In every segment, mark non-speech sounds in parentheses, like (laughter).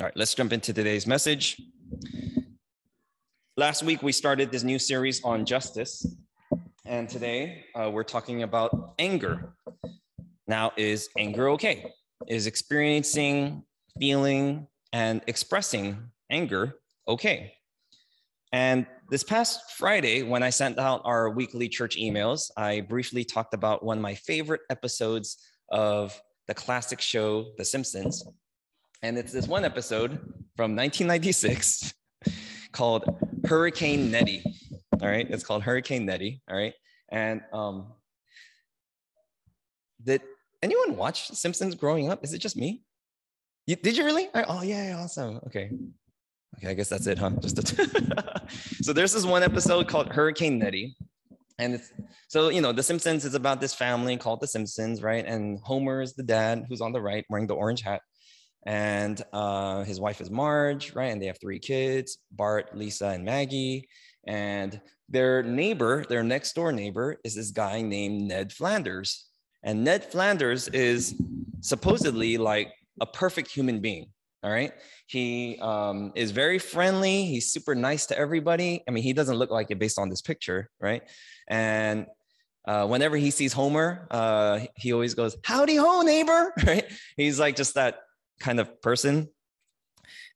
All right, let's jump into today's message. Last week, we started this new series on justice. And today, uh, we're talking about anger. Now, is anger okay? Is experiencing, feeling, and expressing anger okay? And this past Friday, when I sent out our weekly church emails, I briefly talked about one of my favorite episodes of the classic show, The Simpsons. And it's this one episode from 1996 called Hurricane Neddy. All right, it's called Hurricane Neddy. All right, and um, did anyone watch Simpsons growing up? Is it just me? You, did you really? Oh yeah, awesome. Okay, okay, I guess that's it, huh? (laughs) Just (laughs) so there's this one episode called Hurricane Neddy, and it's so you know the Simpsons is about this family called the Simpsons, right? And Homer is the dad who's on the right wearing the orange hat and uh, his wife is Marge, right? And they have three kids Bart, Lisa, and Maggie. And their neighbor, their next door neighbor, is this guy named Ned Flanders. And Ned Flanders is supposedly like a perfect human being. All right. He um, is very friendly. He's super nice to everybody. I mean, he doesn't look like it based on this picture, right? And uh, whenever he sees Homer, uh, he always goes, "Howdy ho, neighbor!" (laughs) Right? He's like just that kind of person.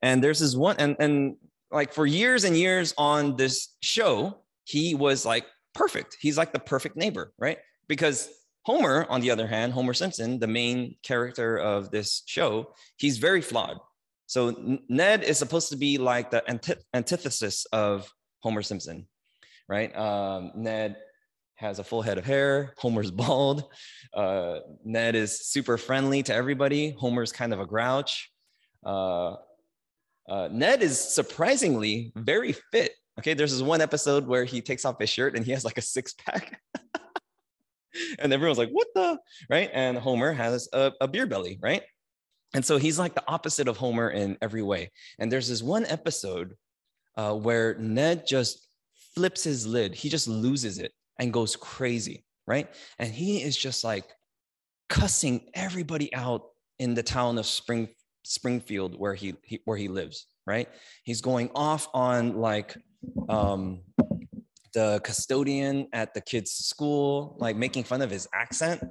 And there's this one, and, and like for years and years on this show, he was like perfect. He's like the perfect neighbor, right? Because Homer, on the other hand, Homer Simpson, the main character of this show, he's very flawed. So Ned is supposed to be like the antith- antithesis of Homer Simpson, right? Um, Ned has a full head of hair. Homer's (laughs) bald. Uh, Ned is super friendly to everybody. Homer's kind of a grouch. Uh, uh, Ned is surprisingly very fit. Okay, there's this one episode where he takes off his shirt and he has like a six pack. (laughs) and everyone's like, what the? Right? And Homer has a, a beer belly, right? And so he's like the opposite of Homer in every way. And there's this one episode uh, where Ned just flips his lid, he just loses it and goes crazy, right? And he is just like cussing everybody out in the town of Spring Springfield where he, he where he lives, right? He's going off on like um, the custodian at the kid's school, like making fun of his accent,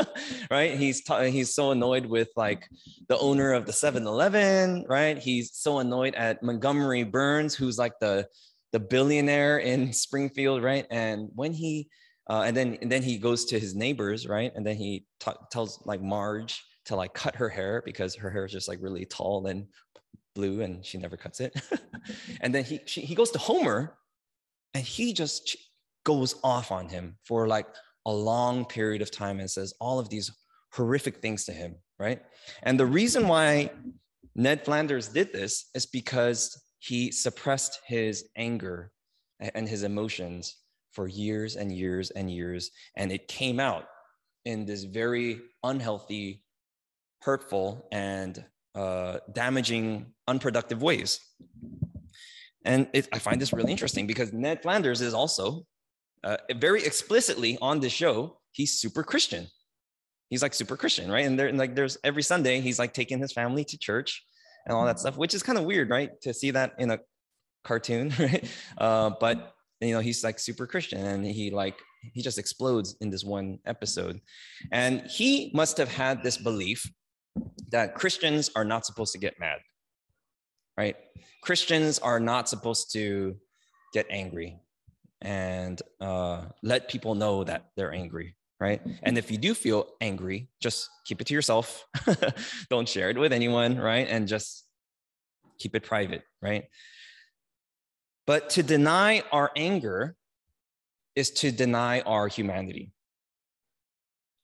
(laughs) right? He's he's so annoyed with like the owner of the 7-Eleven, right? He's so annoyed at Montgomery Burns, who's like the the billionaire in (laughs) Springfield, right? And when he uh, and then and then he goes to his neighbors, right? And then he t- tells like Marge to like cut her hair because her hair is just like really tall and blue, and she never cuts it. (laughs) and then he she, he goes to Homer, and he just goes off on him for like a long period of time and says all of these horrific things to him, right? And the reason why Ned Flanders did this is because he suppressed his anger and his emotions for years and years and years. And it came out in this very unhealthy, hurtful, and uh, damaging, unproductive ways. And it, I find this really interesting because Ned Flanders is also uh, very explicitly on the show, he's super Christian. He's like super Christian, right? And and like there's every Sunday, he's like taking his family to church and all that stuff, which is kind of weird, right? To see that in a cartoon, (laughs) right? Uh, but you know, he's like super Christian and he like he just explodes in this one episode. And he must have had this belief that Christians are not supposed to get mad. Right? Christians are not supposed to get angry and uh, let people know that they're angry right? And if you do feel angry, just keep it to yourself. (laughs) Don't share it with anyone, right? And just keep it private, right? But to deny our anger is to deny our humanity.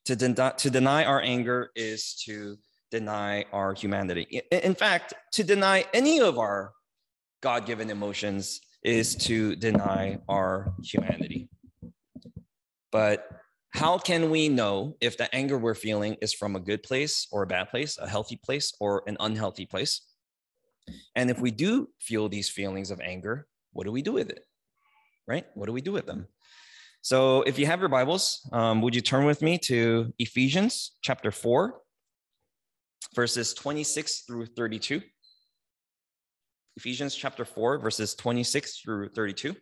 To, to deny our anger is to deny our humanity. In fact, to deny any of our God given emotions is to deny our humanity. But how can we know if the anger we're feeling is from a good place or a bad place, a healthy place or an unhealthy place? And if we do feel these feelings of anger, what do we do with it? Right? What do we do with them? So if you have your Bibles, um, would you turn with me to Ephesians chapter 4, verses 26 through 32? Ephesians chapter 4, verses 26 through 32.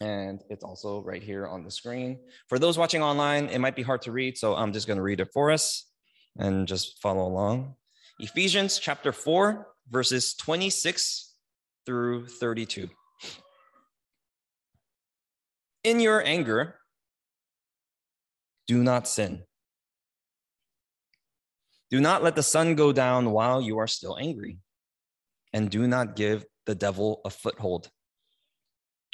And it's also right here on the screen. For those watching online, it might be hard to read, so I'm just going to read it for us and just follow along. Ephesians chapter 4, verses 26 through 32. In your anger, do not sin. Do not let the sun go down while you are still angry, and do not give the devil a foothold.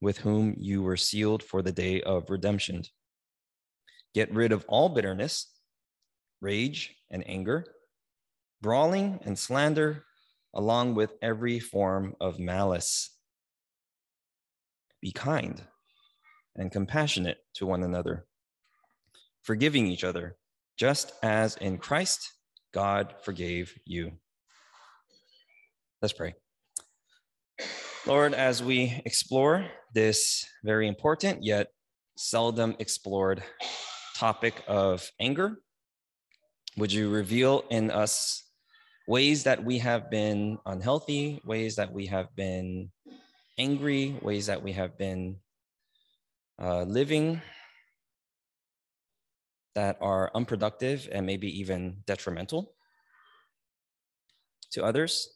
with whom you were sealed for the day of redemption. Get rid of all bitterness, rage, and anger, brawling and slander, along with every form of malice. Be kind and compassionate to one another, forgiving each other, just as in Christ God forgave you. Let's pray. Lord, as we explore this very important yet seldom explored topic of anger, would you reveal in us ways that we have been unhealthy, ways that we have been angry, ways that we have been uh, living that are unproductive and maybe even detrimental to others,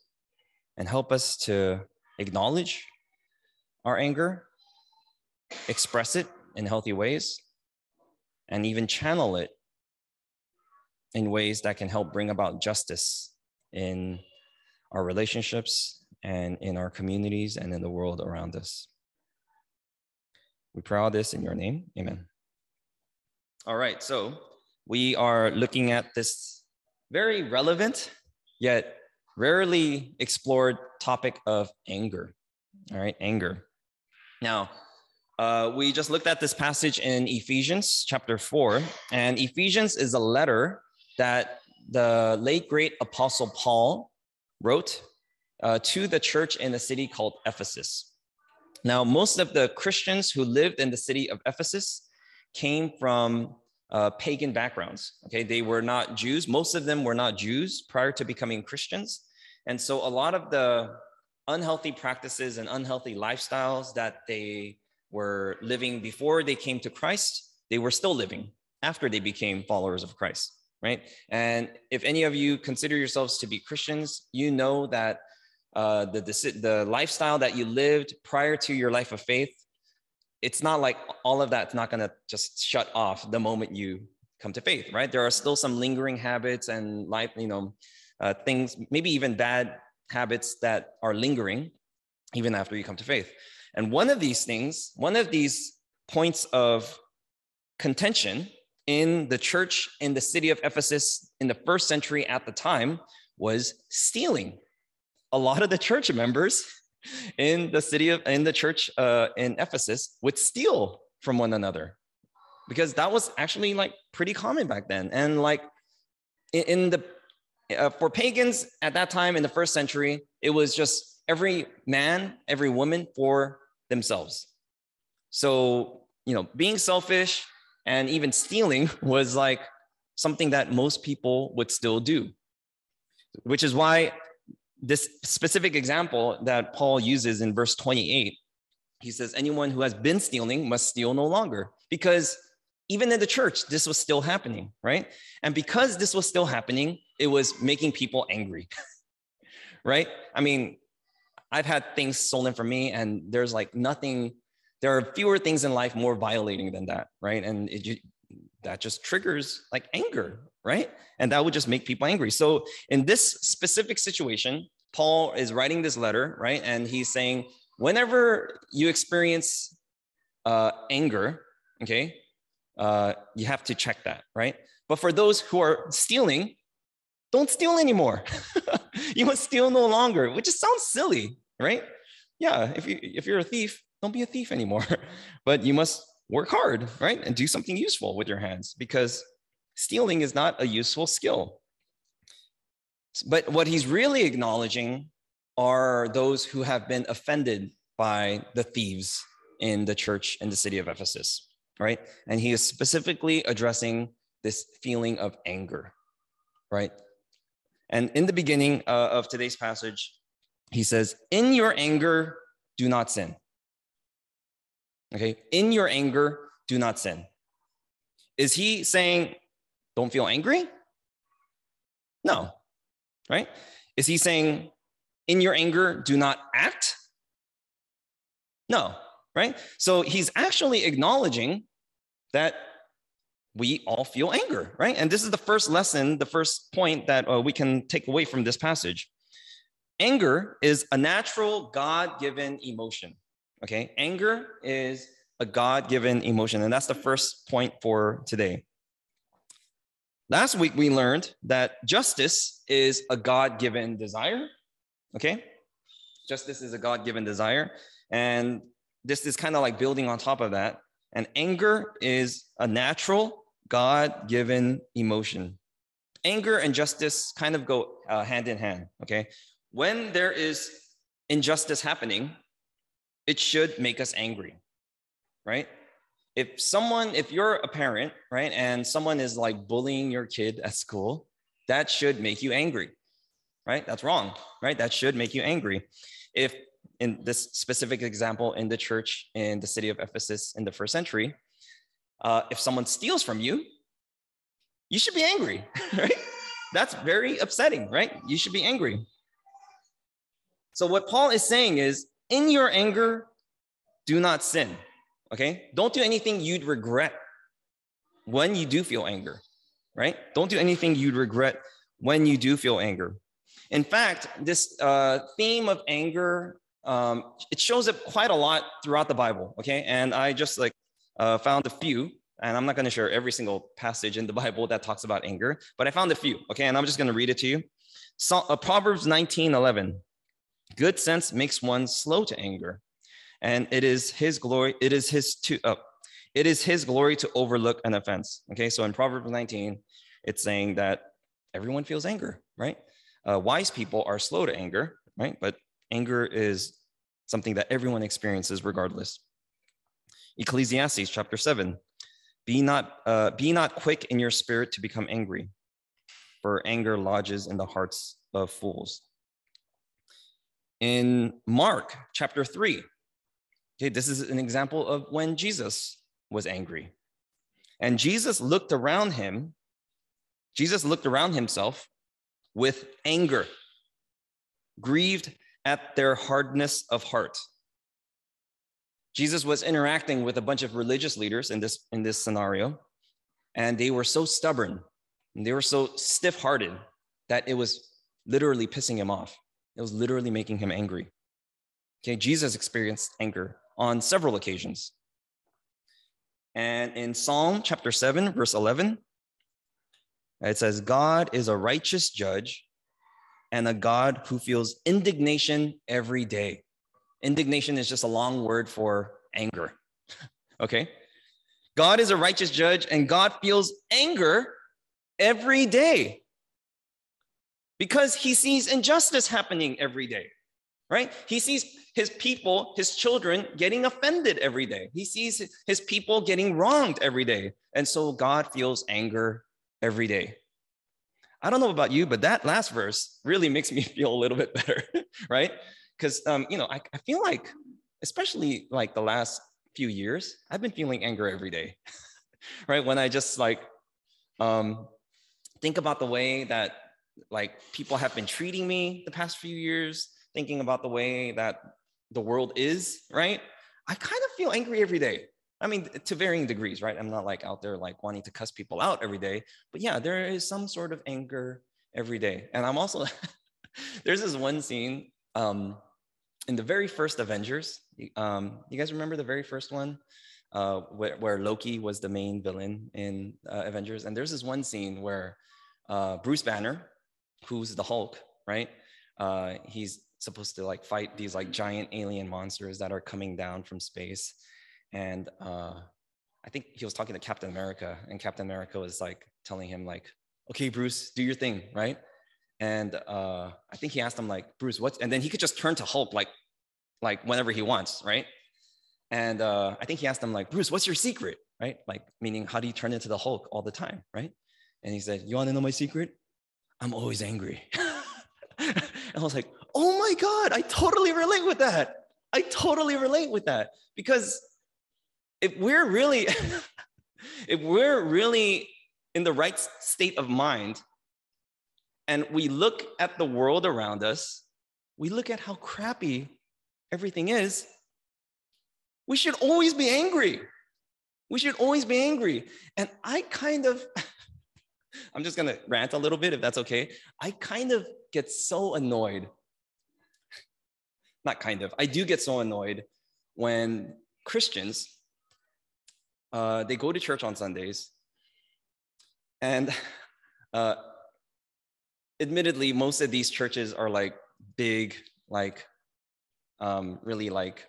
and help us to acknowledge our anger, express it in healthy ways, and even channel it in ways that can help bring about justice in our relationships and in our communities and in the world around us. We pray all this in your name. Amen. All right, so we are looking at this very relevant yet rarely explored topic of anger. All right, anger. Now, uh, we just looked at this passage in Ephesians chapter 4, and Ephesians is a letter that the late great apostle Paul wrote uh, to the church in the city called Ephesus. Now, most of the Christians who lived in the city of Ephesus came from uh, pagan backgrounds. Okay, they were not Jews. Most of them were not Jews prior to becoming Christians. And so a lot of the unhealthy practices and unhealthy lifestyles that they were living before they came to Christ, they were still living after they became followers of Christ, right? And if any of you consider yourselves to be Christians, you know that uh, the, the, the lifestyle that you lived prior to your life of faith, it's not like all of that's not going to just shut off the moment you come to faith, right? There are still some lingering habits and life, you know, uh, things, maybe even bad habits that are lingering even after you come to faith. And one of these things, one of these points of contention in the church in the city of Ephesus in the first century at the time was stealing. A lot of the church members (laughs) in the city of in the church uh, in Ephesus would steal from one another because that was actually like pretty common back then. And like in, in the uh, for pagans at that time in the first century, it was just every man, every woman for themselves. So, you know, being selfish and even stealing (laughs) was like something that most people would still do, which is why this specific example that Paul uses in verse 28, he says, anyone who has been stealing must steal no longer because even in the church, this was still happening, right? And because this was still happening, it was making people angry, (laughs) right? I mean, I've had things stolen from me, and there's like nothing, there are fewer things in life more violating than that, right? And it, that just triggers like anger, right? And that would just make people angry. So in this specific situation, Paul is writing this letter, right? And he's saying, whenever you experience uh, anger, okay, uh, you have to check that, right? But for those who are stealing, don't steal anymore. (laughs) you must steal no longer, which just sounds silly, right? yeah, if you if you're a thief, don't be a thief anymore. (laughs) but you must work hard, right? And do something useful with your hands because stealing is not a useful skill. But what he's really acknowledging are those who have been offended by the thieves in the church in the city of Ephesus, right? And he is specifically addressing this feeling of anger, right? And in the beginning uh, of today's passage, he says, In your anger, do not sin. Okay, in your anger, do not sin. Is he saying, don't feel angry? No, right? Is he saying, in your anger, do not act? No, right? So he's actually acknowledging that we all feel anger, right? And this is the first lesson, the first point that uh, we can take away from this passage. Anger is a natural God given emotion. Okay, anger is a God given emotion, and that's the first point for today. Last week, we learned that justice is a God given desire. Okay, justice is a God given desire. And this is kind of like building on top of that. And anger is a natural, God given emotion. Anger and justice kind of go uh, hand in hand. Okay, when there is injustice happening, it should make us angry, right? If someone, if you're a parent, right, and someone is like bullying your kid at school, that should make you angry, right? That's wrong, right? That should make you angry. If in this specific example in the church in the city of Ephesus in the first century, uh, if someone steals from you, you should be angry, (laughs) right? That's very upsetting, right? You should be angry. So, what Paul is saying is in your anger, do not sin. Okay? Don't do anything you'd regret when you do feel anger, right? Don't do anything you'd regret when you do feel anger. In fact, this uh, theme of anger, um, it shows up quite a lot throughout the Bible, okay? And I just like uh, found a few, and I'm not gonna share every single passage in the (laughs) Bible that talks about anger, but I found a few, okay? And I'm just gonna read it to you. So, uh, Proverbs 19, 11. Good sense makes one slow to anger, and it is his glory, it is his to uh, it is his glory to overlook an offense. Okay, so in Proverbs 19, it's saying that everyone feels anger, right? Uh, wise people are slow to anger, right? But anger is something that everyone experiences regardless. Ecclesiastes chapter 7 be not, uh, be not quick in your spirit to become angry, for anger lodges in the hearts of fools in Mark chapter 3. Okay, this is an example of when Jesus was angry. And Jesus looked around him, Jesus looked around himself with anger, grieved at their hardness of heart. Jesus was interacting with a bunch of religious leaders in this, in this scenario, and they were so stubborn and they were so stiff hearted that it was literally pissing him off. It was literally making him angry. Okay, Jesus experienced anger on several occasions. And in Psalm chapter 7, verse 11, it says, God is a righteous judge and a God who feels indignation every day. Indignation is just a long word for anger. (laughs) okay? God is a righteous judge and God feels anger every day because he sees injustice happening every day, right? He sees his people, his children getting offended every day. He sees his people getting wronged every day. And so God feels anger every day. I don't know about you, but that last verse really makes me (laughs) feel a little bit better, (laughs) right? Because, um, you know, I, I feel like, especially like the last few years, I've been feeling anger every day, (laughs) right? When I just like um, think about the way that like people have been treating me the past few years, thinking about the way that the world is, right? I kind of feel angry every day. I mean, to varying degrees, right? I'm not like out there like wanting to cuss people out every day, but yeah, there is some sort of anger every day. And I'm also, (laughs) there's this one scene um, in the very first Avengers. Um, you guys remember the very first one? Uh, where, where, Loki was the main villain in uh, Avengers. And there's this one scene where uh, Bruce Banner, who's the Hulk, right? Uh, he's supposed to like fight these like giant alien monsters that are coming down from space. And uh, I think he was talking to Captain America, and Captain America was like telling him like, "Okay, Bruce, do your thing, right?" And uh, I think he asked him like, "Bruce, what's?" And then he could just turn to Hulk like, like whenever he wants, right? And uh, I think he asked him like, "Bruce, what's your secret?" Right? Like meaning, how do you turn into the Hulk all the time, right? And he said, "You want to know my secret? I'm always angry." (laughs) and I was like, "Oh my god, I totally relate with that. I totally relate with that because." if we're really (laughs) if we're really in the right state of mind and we look at the world around us we look at how crappy everything is we should always be angry. We should always be angry. And i kind of (laughs) i'm just to rant a little bit if that's okay. I kind of get so annoyed. Not kind of i do get so annoyed when christians uh, they go to church on Sundays. And uh, admittedly, most of these churches are like big, like um, really like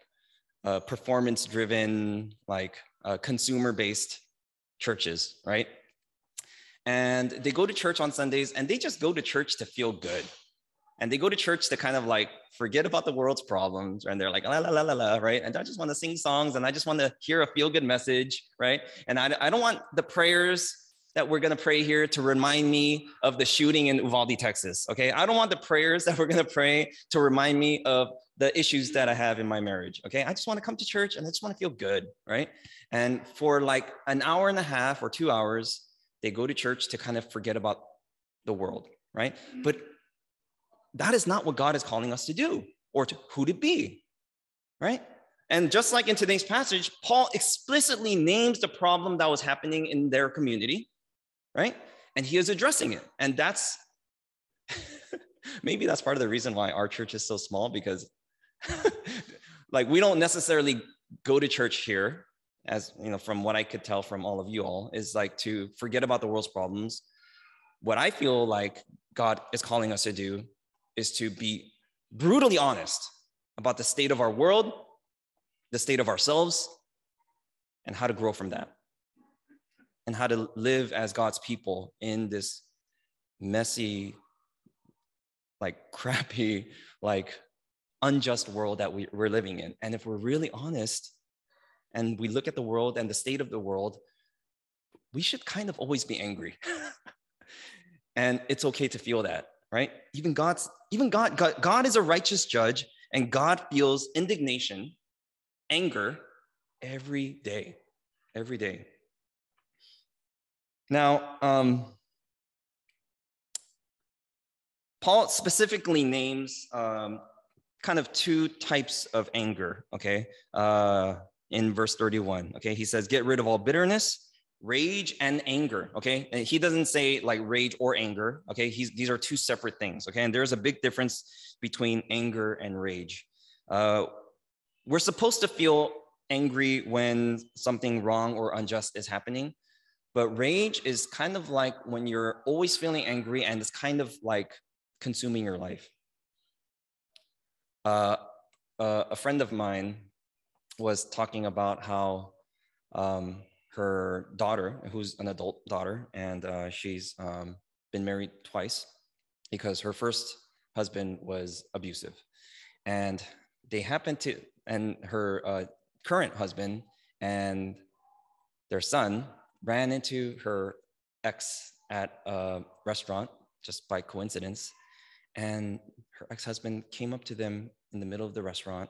uh, performance driven, like uh, consumer based churches, right? And they go to church on Sundays and they just go to church to feel good. And they go to church to kind of like forget about the world's problems and they're like la la la la la right? And i just want to sing songs and i just want to hear a feel good message right? And I, I don't want the prayers that we're going to pray here to remind me of the shooting in uvalde texas okay? I don't want the prayers (laughs) that we're going to pray to remind me of the issues that i have in my marriage okay? I just want to come to church and i just want to feel good right? And for like an hour and a half or two hours they go to church to kind of forget about the world right? Mm. But that is not what God is calling us to do or to who to be, right? And just like in today's passage, Paul explicitly names the problem that was happening in their community, right? And he is addressing it. And that's (laughs) maybe that's part of the reason why our church is so small because (laughs) like we don't necessarily go to church here as you know from what i could tell from all of you all is like to forget about the world's problems what i feel like god is calling us to do is to be brutally honest about the state of our world, the state of ourselves, and how to grow from that. And how to live as God's people in this messy, like (laughs) crappy, like unjust world that we, we're living in. And if we're really honest and we look at the world and the state of the world, we should kind of always be angry. (laughs) and it's okay to feel that right? Even God's, even God, God, God is a righteous judge, and God feels indignation, anger every day, every day. Now, um, Paul specifically names um, kind of two types of anger, okay, uh, in verse 31. Okay, he says, Get rid of all bitterness, rage and anger okay? And he doesn't say like rage or anger okay? He's, these are two separate things okay? And there's a big difference between anger and rage. Uh, we're supposed to feel angry when something wrong or unjust is happening but rage is kind of like when you're always feeling angry and it's kind of like consuming your life uh, uh, a friend of mine was talking about how um, her daughter, who's an adult daughter, and uh, she's um, been married twice because her first husband was abusive. And they happened to, and her uh, current husband and their son ran into her ex at a restaurant just by coincidence. And her ex husband came up to them in the middle of the restaurant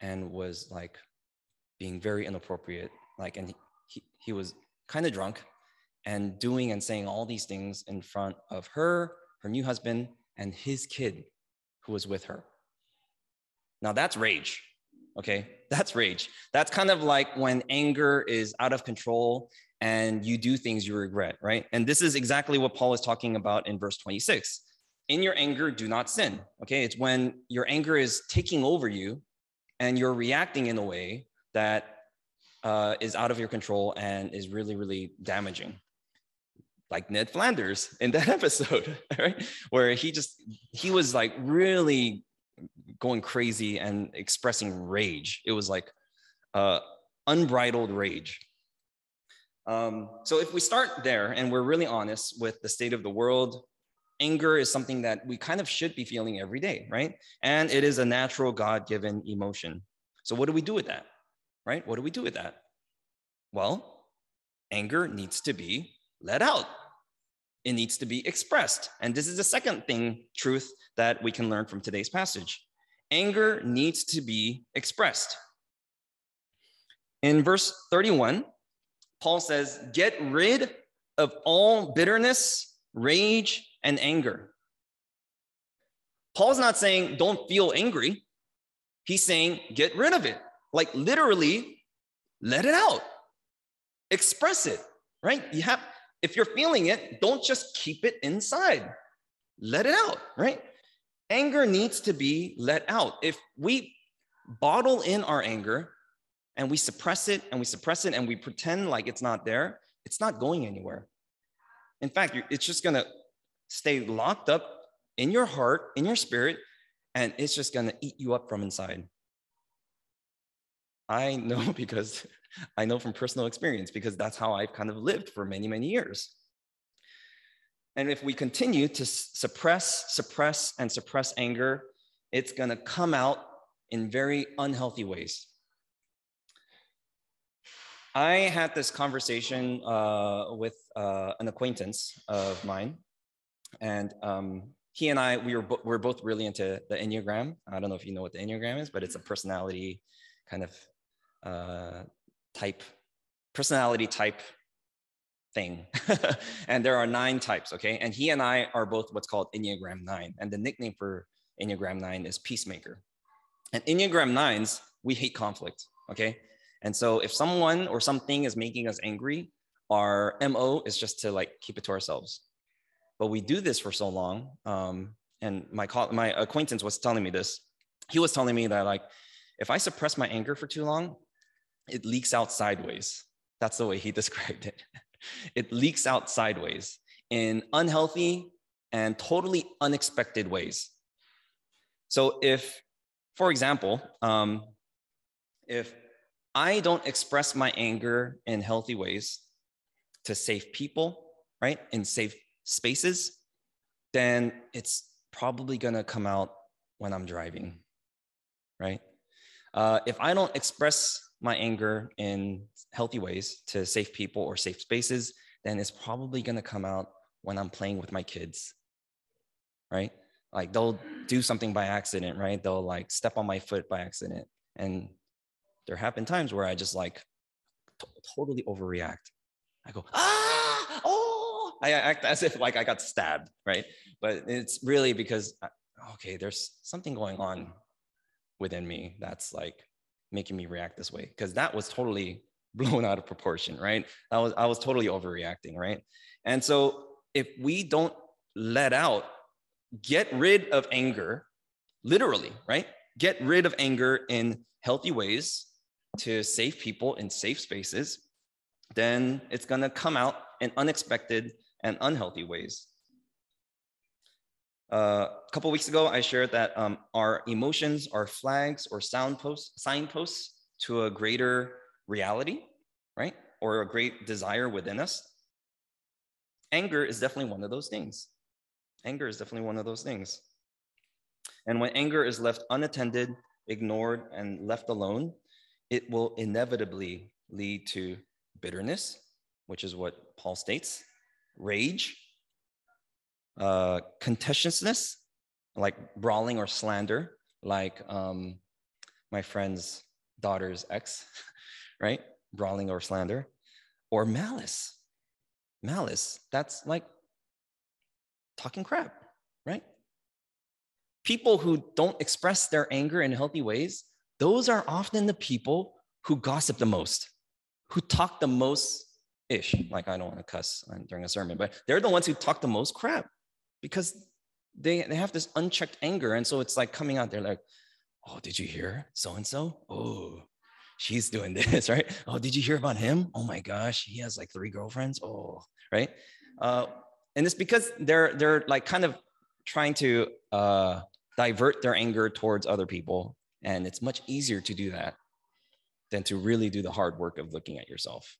and was like being very inappropriate. Like, and he, he was kind of drunk and doing and saying all these things in front of her, her new husband, and his kid who was with her. Now that's rage. Okay, that's rage. That's kind of like when anger is out of control and you do things you regret, right? And this is exactly what Paul is talking about in verse 26. In your anger, do not sin. Okay, it's when your anger is taking over you and you're reacting in a way that uh, is out of your control and is really, really damaging. Like Ned Flanders in that (laughs) episode, right? Where he just, he was like really going crazy and expressing rage. It was like uh, unbridled rage. Um, so if we start there and we're really honest with the state of the world, anger is something that we kind of should be feeling every day, right? And it is a natural God given emotion. So what do we do with that, right? What do we do with that? Well, anger needs to be let out. It needs to be expressed. And this is the second thing, truth, that we can learn from today's passage. Anger needs to be expressed. In verse 31, Paul says, Get rid of all bitterness, rage, and anger. Paul's not saying don't feel angry. He's saying get rid of it. Like literally, let it out, express it, right? You have, if you're feeling it, don't just keep it inside. Let it out, right? Anger needs to be let out. If we bottle in our anger, and we suppress it and we suppress it and we pretend like it's not there, it's not going anywhere. In fact, it's just gonna stay locked up in your heart, in your spirit, and it's just gonna eat you up from inside. I know (laughs) because I know from personal experience because that's how I've kind of lived for many, many years. And if we continue to suppress, suppress, and suppress anger, it's gonna come out in very unhealthy ways. I had this conversation uh, with uh, an acquaintance of mine, and um, he and I we were bo- we are both really into the Enneagram. I don't know if you know what the Enneagram is, but it's a personality kind of uh, type, personality type thing. (laughs) and there are nine types, okay? And he and I are both what's called Enneagram Nine, and the nickname for Enneagram Nine is Peacemaker. And Enneagram Nines, we hate conflict, okay? And so if someone or something is making us angry, our MO is just to like keep it to ourselves. But we do this for so long. Um, and my, my acquaintance was telling me this. He was telling me that like, if I suppress my anger for too long, it leaks out sideways. That's the way he (laughs) described it. it leaks out sideways in unhealthy and totally unexpected ways. So if, for example, um, if I don't express my anger in healthy ways to save people, right? In safe spaces, then it's probably gonna come out when I'm driving, right? Uh, if I don't express my anger in healthy ways to safe people or safe spaces, then it's probably gonna come out when I'm playing with my kids, right? Like they'll do something by accident, right? They'll like step on my foot by accident. And there have been times where I just like t- totally overreact. I go, ah, oh, I act as if like I got stabbed, right? But it's really because, uh, okay, there's something going on within me that's like making me react this way because that was totally (laughs) blown out of proportion, right? I was I was totally overreacting, right? And so if we don't let out, get rid of anger, literally, right? Get rid of anger in healthy ways to save people in safe spaces, then it's going to come out in unexpected and unhealthy ways. Uh, a couple weeks ago, I shared that um, our emotions are flags or soundposts, signposts to a greater reality, right? Or a great desire within us. Anger is definitely one of those things. Anger is definitely one of those things. And when anger is left unattended, ignored, and left alone, it will inevitably lead to bitterness, which is what Paul states, rage, uh, contentiousness, like brawling or slander, like um, my friend's daughter's ex, (laughs) right? Brawling or slander, or malice. Malice, that's like talking crap, right? People who don't express their anger in healthy ways those are often the people who gossip the most, who talk the most ish. Like I don't want to cuss during a sermon, but they're the ones who talk the most crap because they, they have this unchecked anger. And so it's like coming out, they're like, oh, did you hear so and so? Oh, she's doing (laughs) this, right? Oh, did you hear about him? Oh my gosh, he has like three girlfriends. Oh, right. Uh, and it's because they're they're like kind of trying to uh, divert their anger towards other people. And it's much easier to do that than to really do the hard work of looking at yourself.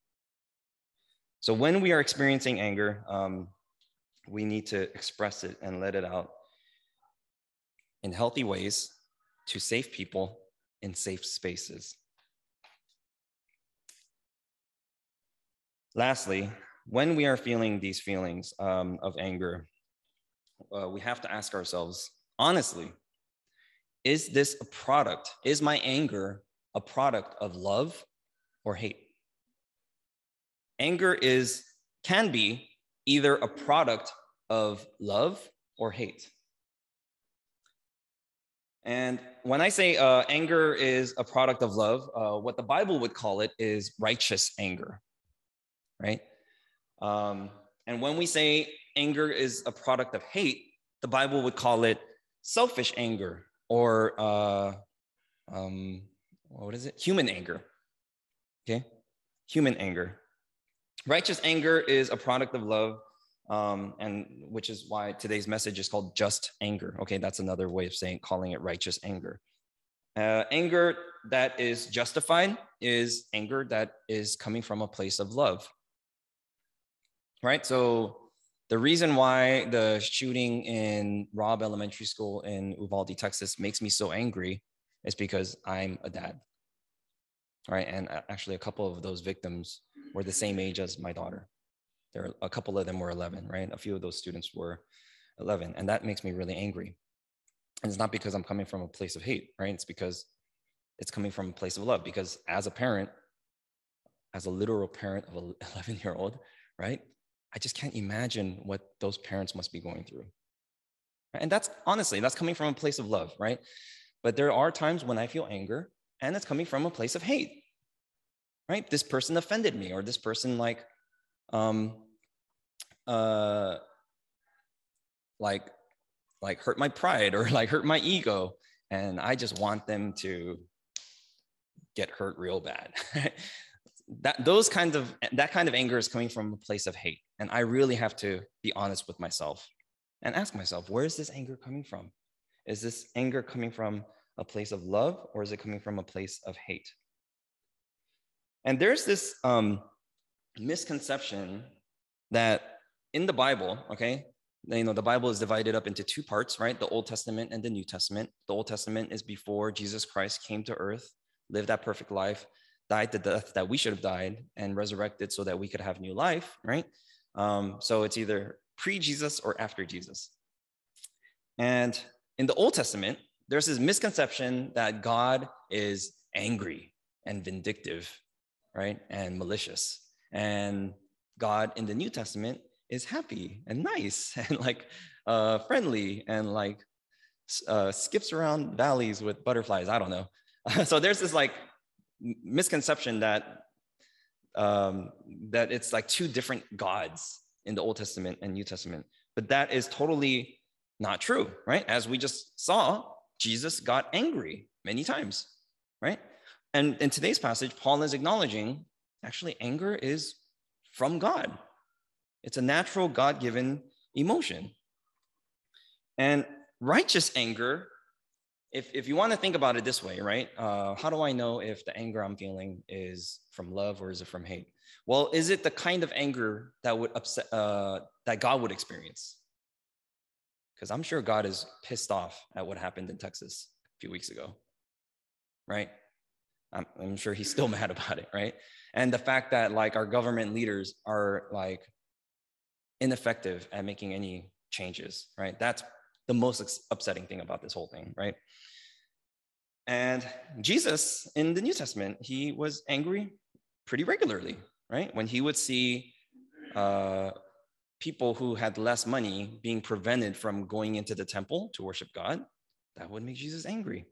So when we are experiencing anger, um, we need to express it and let it out in healthy ways to safe people in safe spaces. Lastly, when we are feeling these feelings um, of anger, uh, we have to ask ourselves honestly, is this a product? Is my anger a product of love or hate? Anger is can be either a product of love or hate. And when I say uh, anger is a product of love, uh, what the Bible would call it is righteous anger, right? Um, and when we say anger is a product of hate, the Bible would call it selfish anger or uh, um, what is it? Human anger. Okay, human anger. Righteous anger is a product of love, um, and which is why today's message is called just anger. Okay, that's another way of saying calling it righteous anger. Uh, anger that is justified is anger that is coming from a place of love. Right. So the reason why the shooting in Robb Elementary School in Uvalde, Texas, makes me so angry is because I'm a dad. Right. And actually, a couple of those victims were the same age as my daughter. There, a couple of them were 11, right? A few of those students were 11, and that makes me really angry. And it's not because I'm coming from a place of hate, right? It's because it's coming from a place of love. Because as a parent, as a literal parent of an (laughs) 11 year old, right? I just can't imagine what those parents must be going through. And that's honestly, that's coming from a place of love, right? But there are times when I feel anger and it's coming from a place of hate, right? This person offended me, or this person like, um, uh, like, like hurt my pride or (laughs) like hurt my ego, and I just want them to get hurt real bad. (laughs) that those kinds of that kind of anger is coming from a place of hate, and I really have to be honest with myself and ask myself, where is this anger coming from? Is this anger coming from a place of love or is it coming from a place of hate? And there's this um, misconception that in the Bible, okay, you know, the Bible is divided up into two parts, right? The Old Testament and the New Testament. The Old Testament is before Jesus Christ came to earth, lived that perfect life, died the death that we should have died, and resurrected so that we could have new life, right? Um, so it's either pre Jesus or after Jesus. And in the Old Testament, there's this misconception that God is angry and vindictive, right? And malicious. And God in the New Testament is happy and nice (laughs) and like uh, friendly and like uh, skips around valleys with butterflies. I don't know. (laughs) so there's this like misconception that um, that it's like two different gods in the Old Testament and New Testament, but that is totally not true, right? As we just saw, Jesus got angry many times, right? And in today's passage, Paul is acknowledging actually anger is from God. It's a natural God given emotion. And righteous anger, if, if you want to think about it this way, right? Uh, how do I know if the anger I'm feeling is from love or is it from hate? Well, is it the kind of anger that would upset uh, that God would experience? because I'm sure God is pissed off at what happened in Texas a few weeks ago, right? I'm, I'm sure he's still (laughs) mad about it, right? And the fact that like our government leaders are like ineffective at making any changes, right? That's the most upsetting thing about this whole thing, right? And Jesus in the New Testament, he was angry pretty regularly, right? When he would see uh, people who had less money being prevented from going into the temple to worship God, that would make Jesus angry.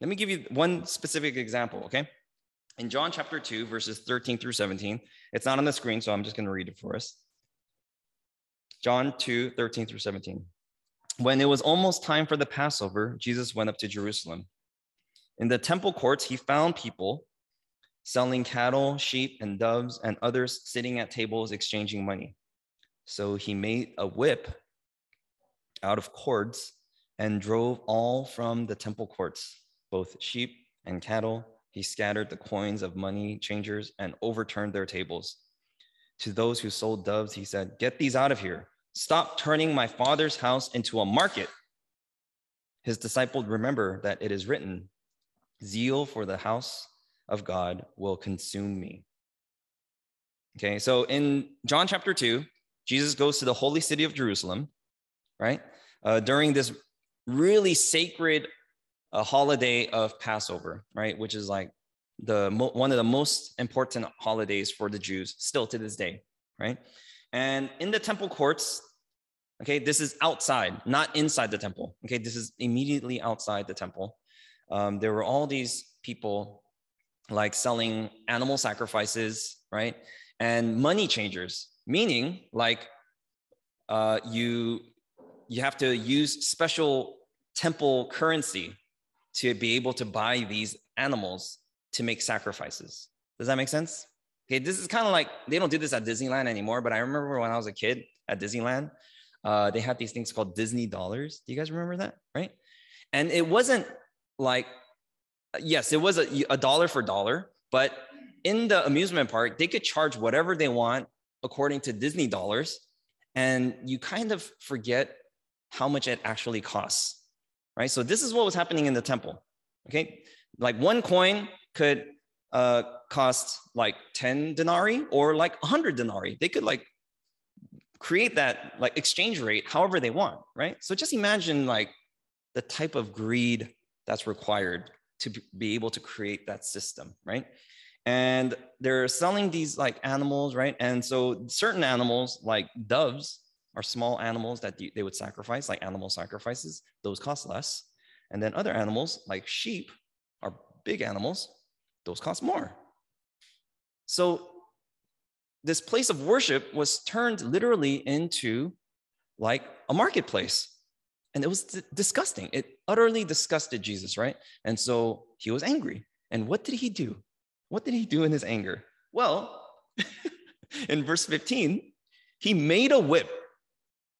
Let me give you one specific example, okay? In John chapter 2, verses 13 through 17, it's not on the screen, so I'm just going to read it for us. John 2, 13 through 17. When it was almost time for the Passover, Jesus went up to Jerusalem. In the temple courts, he found people selling cattle, sheep, and doves, and others sitting at tables exchanging money. So he made a whip out of cords and drove all from the temple courts, both sheep and cattle. He scattered the coins of money changers and overturned their tables. To those who sold doves, he said, Get these out of here. Stop turning my father's house into a market. His disciples remember that it is written, Zeal for the house of God will consume me. Okay, so in John chapter 2, Jesus goes to the holy city of Jerusalem, right? Uh, during this really sacred uh, holiday of Passover, right? Which is like the one of the most important holidays for the Jews still to this day, right? And in the temple courts, okay, this is outside, not inside the temple. Okay, this is immediately outside the temple. Um, there were all these people like selling animal sacrifices, right? And money changers, meaning like uh, you you have to use special temple currency to be able to buy these animals to make sacrifices. Does that make sense? Okay, this is kind of like they don't do this at Disneyland anymore, but I remember when I was a kid at Disneyland, uh, they had these things called Disney dollars. Do you guys remember that? Right? And it wasn't like, yes, it was a, a dollar for dollar, but in the amusement park, they could charge whatever they want according to Disney dollars. And you kind of forget how much it actually costs, right? So this is what was happening in the temple, okay? Like one coin could uh, cost like 10 denarii or like 100 denarii. They could like create that like exchange rate however they want, right? So just imagine like the type of greed that's required to be able to create that system, right? And they're selling these like animals, right? And so certain animals like doves are small animals that they would sacrifice, like animal sacrifices. Those cost less. And then other animals like sheep are big animals. Those cost more. So this place of worship was turned literally into like a marketplace. And it was disgusting. It utterly disgusted Jesus, right? And so he was angry. And what did he do? What did he do in his anger? Well, (laughs) in verse 15, he made a whip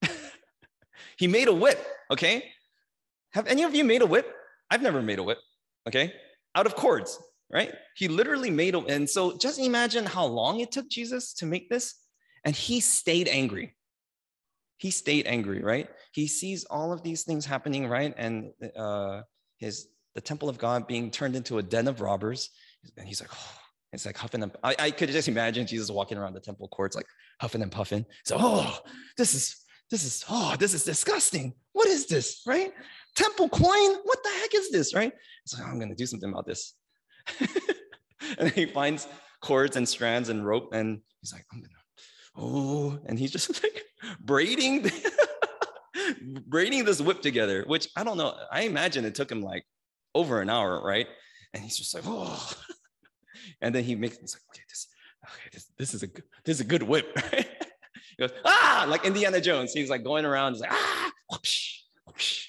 (laughs) he made a whip, okay? Have any of you made a whip? I've never made a whip, okay? Out of cords, right? He literally made a, and so just imagine how long it took Jesus to make this. And he stayed angry. He stayed angry, right? He sees all of these things happening, right? And uh, his the temple of God being turned into a den of robbers. And he's like, oh, it's like huffing and I, I could just imagine Jesus walking around the temple courts, like huffing and puffing. So, oh, this is this is, oh, this is disgusting. What is this, right? Temple coin? What the heck is this, right? So I'm to do something about this. (laughs) and he finds cords and strands and rope, and he's like, I'm to, oh, and he's just (laughs) like braiding, (laughs) braiding this whip together, which I don't know. I imagine it took him like over an hour, right? And he's just like, oh. and then he makes, he's like, okay, this, okay, this, this is a good, this is a good whip? He goes, ah, like Indiana Jones. He's like going around, he's like, ah, whoosh, whoosh.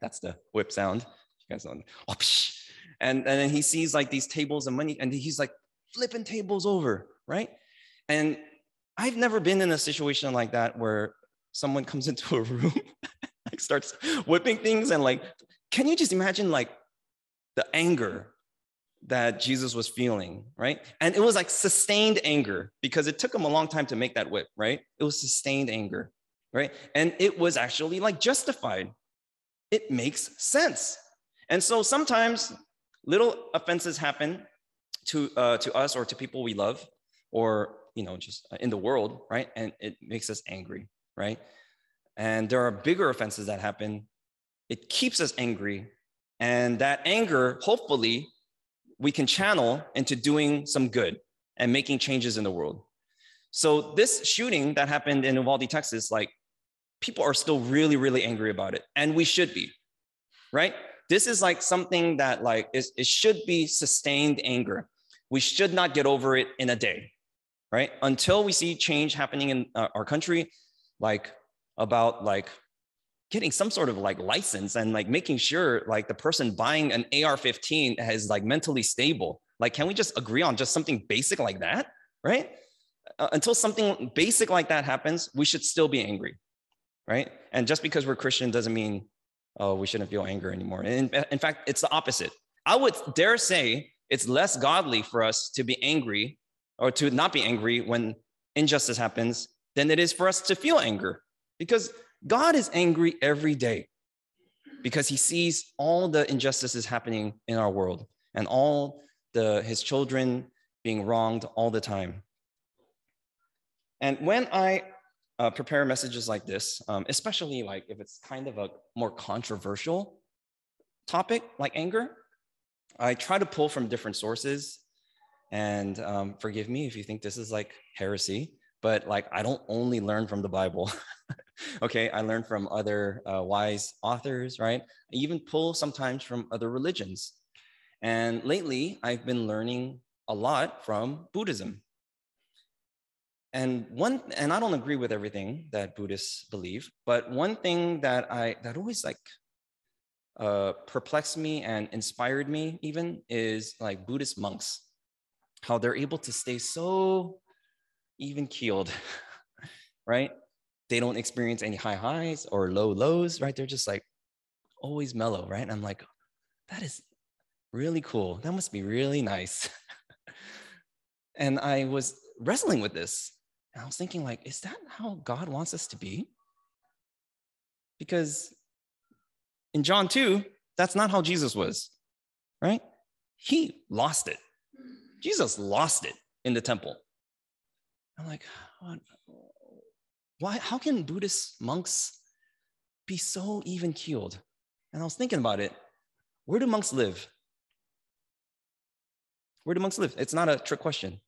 That's the whip sound. You guys know, whoosh. And, and then he sees like these tables of money and he's like flipping tables over, right? And I've never been in a situation like that where someone comes (laughs) into a room, like starts whipping things and like, can you just imagine like the anger that Jesus was feeling, right? And it was like sustained anger because it took him a long time to make that whip, right? It was sustained anger, right? And it was actually like justified. It makes sense. And so sometimes little offenses happen to uh, to us or to people we love or you know just in the world, right? And it makes us angry, right? And there are bigger offenses that happen. It keeps us angry, and that anger hopefully we can channel into doing some good and making changes in the world. So this shooting that happened in Uvalde, Texas, like people are still really, really angry about it, and we should be, right? This is like something that like is, it should be sustained anger. We should not get over it in a day, right? Until we see change happening in uh, our country, like about like getting some sort of like license and like making sure like the person buying an AR-15 is like mentally stable. Like, can we just agree on just something basic like that, right? Uh, until something basic like that happens, we should still be angry, right? And just because we're Christian doesn't mean oh, we shouldn't feel anger anymore. And in, in fact, it's the opposite. I would dare say it's less godly for us to be angry or to not be angry when injustice happens than it is for us to feel anger because God is angry every day because he sees all the injustices happening in our world and all the his children being wronged all the time. And when I uh, prepare messages like this, um, especially like if it's kind of a more controversial topic like anger, I try to pull from different sources. And um, forgive me if you think this is like heresy, but like I don't only learn from the Bible. (laughs) okay, I learn from other uh, wise authors, right? I even pull sometimes from other religions. And lately, I've been learning a lot from Buddhism. And one, and I don't agree with everything that Buddhists believe, but one thing that I that always like uh, perplexed me and inspired me even is like Buddhist monks, how they're able to stay so even keeled, (laughs) right? They don't experience any high highs or low lows, right? They're just like always mellow, right? And I'm like, that is really cool. That must be really nice. (laughs) and I was wrestling with this. And I was thinking, like, is that how God wants us to be? Because in John 2, that's not how Jesus was, right? He lost it. Jesus lost it in the temple. I'm like, why? How can Buddhist monks be so even keeled? And I was thinking about it. Where do monks live? Where do monks live? It's not a trick question.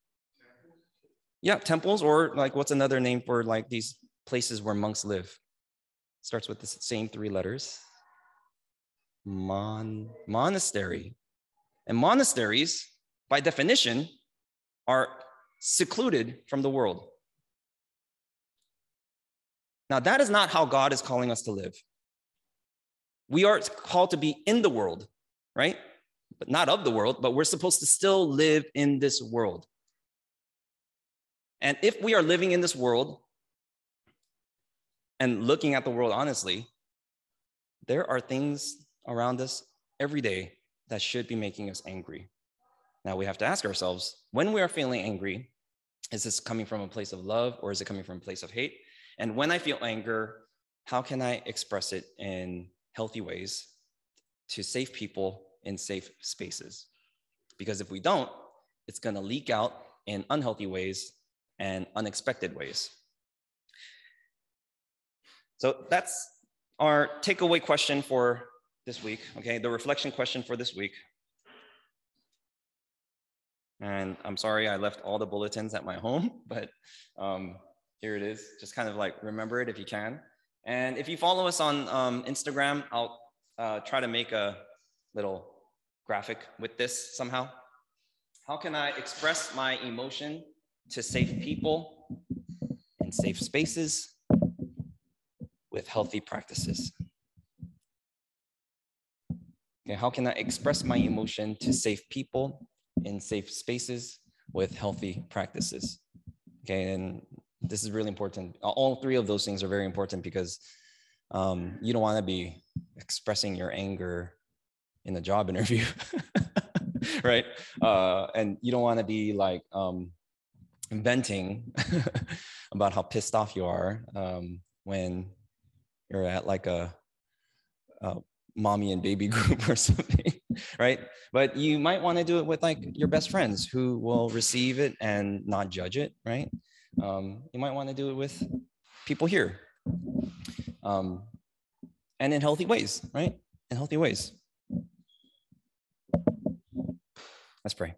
Yeah, temples, or like what's another name for like these places where monks live? Starts with the same three letters. Mon monastery. And monasteries, by definition, are secluded from the world. Now, that is not how God is calling us to live. We are called to be in the world, right? But not of the world, but we're supposed to still live in this world. And if we are living in this world and looking at the world honestly, there are things around us every day that should be making us angry. Now we have to ask ourselves when we are feeling angry, is this coming from a place of love or is it coming from a place of hate? And when I feel anger, how can I express it in healthy ways to save people in safe spaces? Because if we don't, it's going to leak out in unhealthy ways and unexpected ways. So that's our takeaway question for this week, okay? The reflection question for this week. And I'm sorry I left all the bulletins at my home, (laughs) but um, here it is. Just kind of like remember it if you can. And if you follow us on um, Instagram, I'll uh, try to make a little graphic with this somehow. How can I express my emotion to safe people in safe spaces with healthy practices? Okay, how can I express my emotion to safe people in safe spaces with healthy practices? Okay, and this is really important. All three of those things are very important because um, you don't want to be expressing your anger in a job (laughs) interview, (laughs) right? Uh, and you don't want to be like um, venting (laughs) about how pissed off you are um, when you're at like a, a mommy and baby (laughs) group or something, right? But you might want to do it with like your best friends who will receive it and not judge it, right? Um, you might want to do it with people here. Um, and in healthy ways, right? In healthy ways. Let's pray.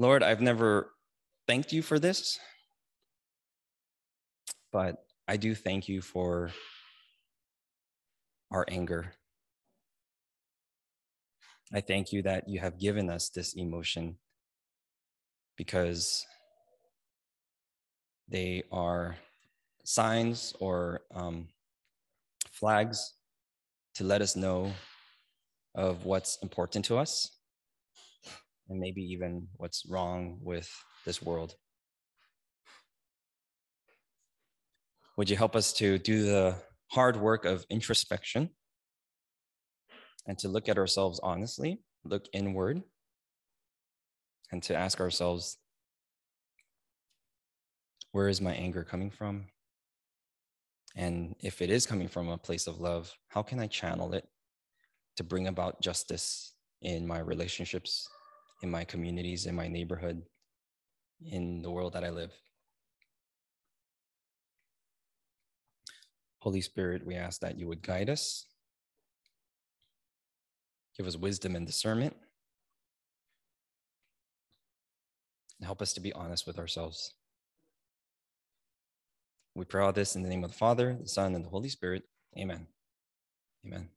Lord, I've never thanked you for this, but I do thank you for our anger. I thank you that you have given us this emotion because they are signs or um, flags to let us know of what's important to us and maybe even what's wrong with this world. Would you help us to do the hard work of introspection and to look at ourselves honestly, look inward, and to ask ourselves, where is my anger coming from? And if it is coming from a place of love, how can I channel it to bring about justice in my relationships in my communities, in my neighborhood, in the world that I live? Holy Spirit, we ask that you would guide us, give us wisdom and discernment, and help us to be honest with ourselves. We pray all this in the name of the Father, the Son, and the Holy Spirit. Amen. Amen.